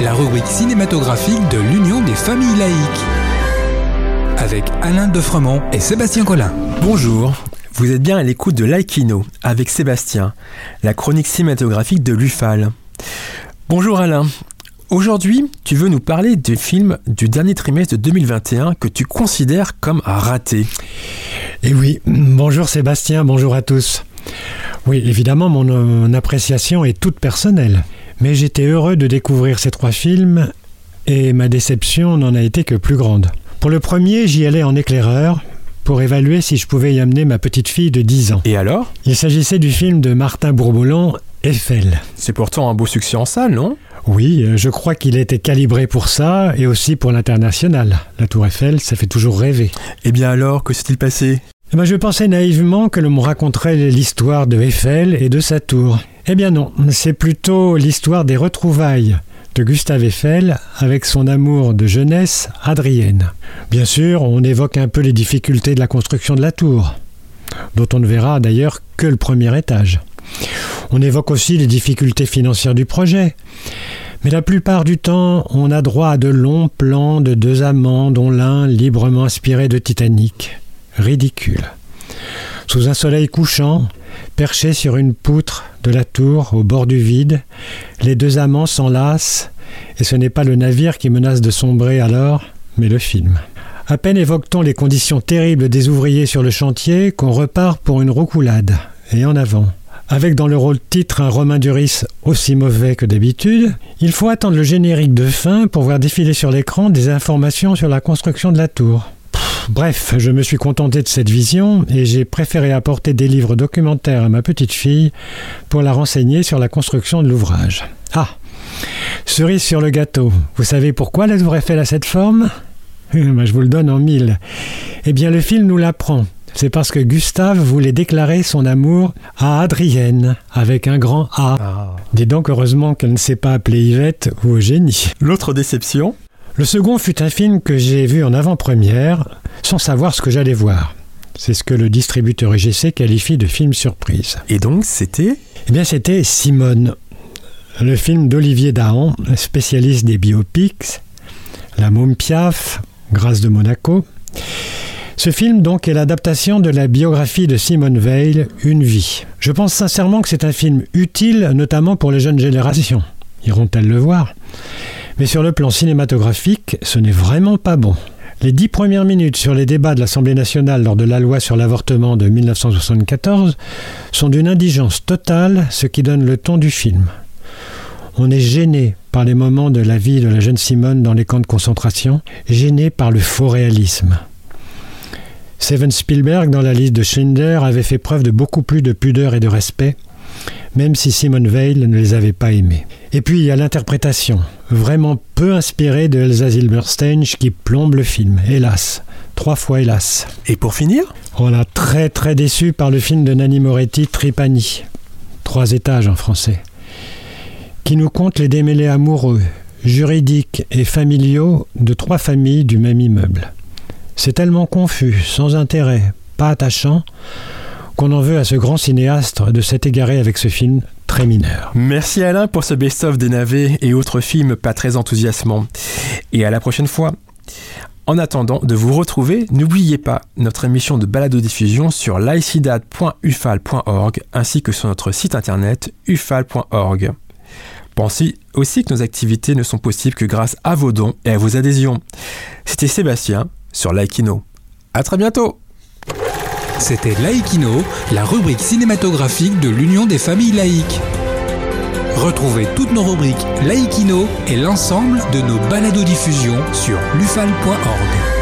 La rubrique cinématographique de l'Union des familles laïques. Avec Alain Defremont et Sébastien Collin. Bonjour, vous êtes bien à l'écoute de Laïkino avec Sébastien, la chronique cinématographique de l'UFAL. Bonjour Alain, Aujourd'hui, tu veux nous parler du film du dernier trimestre de 2021 que tu considères comme raté. Eh oui, bonjour Sébastien, bonjour à tous. Oui, évidemment, mon, appréciation est toute personnelle. Mais j'étais heureux de découvrir ces trois films et ma déception n'en a été que plus grande. Pour le premier, j'y allais en éclaireur pour évaluer si je pouvais y amener ma petite fille de 10 ans. Et alors? Il s'agissait du film de Martin Bourboulon, Eiffel. C'est pourtant un beau succès en salle, non? Oui, euh, je crois qu'il a été calibré pour ça et aussi pour l'international. La Tour Eiffel, ça fait toujours rêver. Eh bien alors, que s'est-il passé? Eh ben, Je pensais naïvement que l'on raconterait l'histoire de Eiffel et de sa tour. Eh bien non, c'est plutôt l'histoire des retrouvailles de Gustave Eiffel avec son amour de jeunesse, Adrienne. Bien sûr, on évoque un peu les difficultés de la construction de la tour, dont on ne verra d'ailleurs que le premier étage. On évoque aussi les difficultés financières du projet. Mais la plupart du temps, on a droit à de longs plans de deux amants, dont l'un librement inspiré de Titanic. Ridicule. Sous un soleil couchant, perché sur une poutre de la tour au bord du vide, les deux amants s'enlacent, et ce n'est pas le navire qui menace de sombrer alors, mais le film. À peine évoque-t-on les conditions terribles des ouvriers sur le chantier qu'on repart pour une roucoulade, et en avant avec dans le rôle titre un Romain Duris aussi mauvais que d'habitude, il faut attendre le générique de fin pour voir défiler sur l'écran des informations sur la construction de la tour. Bref, je me suis contenté de cette vision et j'ai préféré apporter des livres documentaires à ma petite fille pour la renseigner sur la construction de l'ouvrage. Ah Cerise sur le gâteau. Vous savez pourquoi la tour Eiffel a cette forme? Ben, Je vous le donne en mille. Eh bien, le film nous l'apprend c'est parce que Gustave voulait déclarer son amour à Adrienne, avec un grand A. Ah. Dis donc heureusement qu'elle ne s'est pas appelée Yvette ou Eugénie. L'autre déception? Le second fut un film que j'ai vu en avant-première, sans savoir ce que j'allais voir. C'est ce que le distributeur UGC qualifie de film surprise. Et donc c'était Eh bien c'était Simone, le film d'Olivier Dahan, spécialiste des biopics, La Môme Piaf, Grâce de Monaco. Ce film donc est l'adaptation de la biographie de Simone Veil, Une vie. Je pense sincèrement que c'est un film utile, notamment pour les jeunes générations. Iront-elles le voir? Mais sur le plan cinématographique, ce n'est vraiment pas bon. Les dix premières minutes sur les débats de l'Assemblée nationale lors de la loi sur l'avortement de 1974 sont d'une indigence totale, ce qui donne le ton du film. On est gêné par les moments de la vie de la jeune Simone dans les camps de concentration, gêné par le faux réalisme. Steven Spielberg, dans la liste de Schindler, avait fait preuve de beaucoup plus de pudeur et de respect, même si Simone Veil ne les avait pas aimés. Et puis il y a l'interprétation, vraiment peu inspirée de Elsa Zilberstein, qui plombe le film, hélas. Trois fois hélas. Et pour finir? On a très très déçu par le film de Nanni Moretti, Tripani. Trois étages en français. Qui nous compte les démêlés amoureux, juridiques et familiaux de trois familles du même immeuble. C'est tellement confus, sans intérêt, pas attachant, qu'on en veut à ce grand cinéaste de s'être égaré avec ce film très mineur. Merci Alain pour ce best-of des navets et autres films pas très enthousiasmants. Et à la prochaine fois. En attendant de vous retrouver, n'oubliez pas notre émission de balado-diffusion sur laicidad.ufal.org ainsi que sur notre site internet ufal.org. Pensez aussi que nos activités ne sont possibles que grâce à vos dons et à vos adhésions. C'était Sébastien sur Laikino. À très bientôt C'était Laikino, la rubrique cinématographique de l'Union des familles laïques. Retrouvez toutes nos rubriques Laikino et l'ensemble de nos balados diffusions sur lufal.org.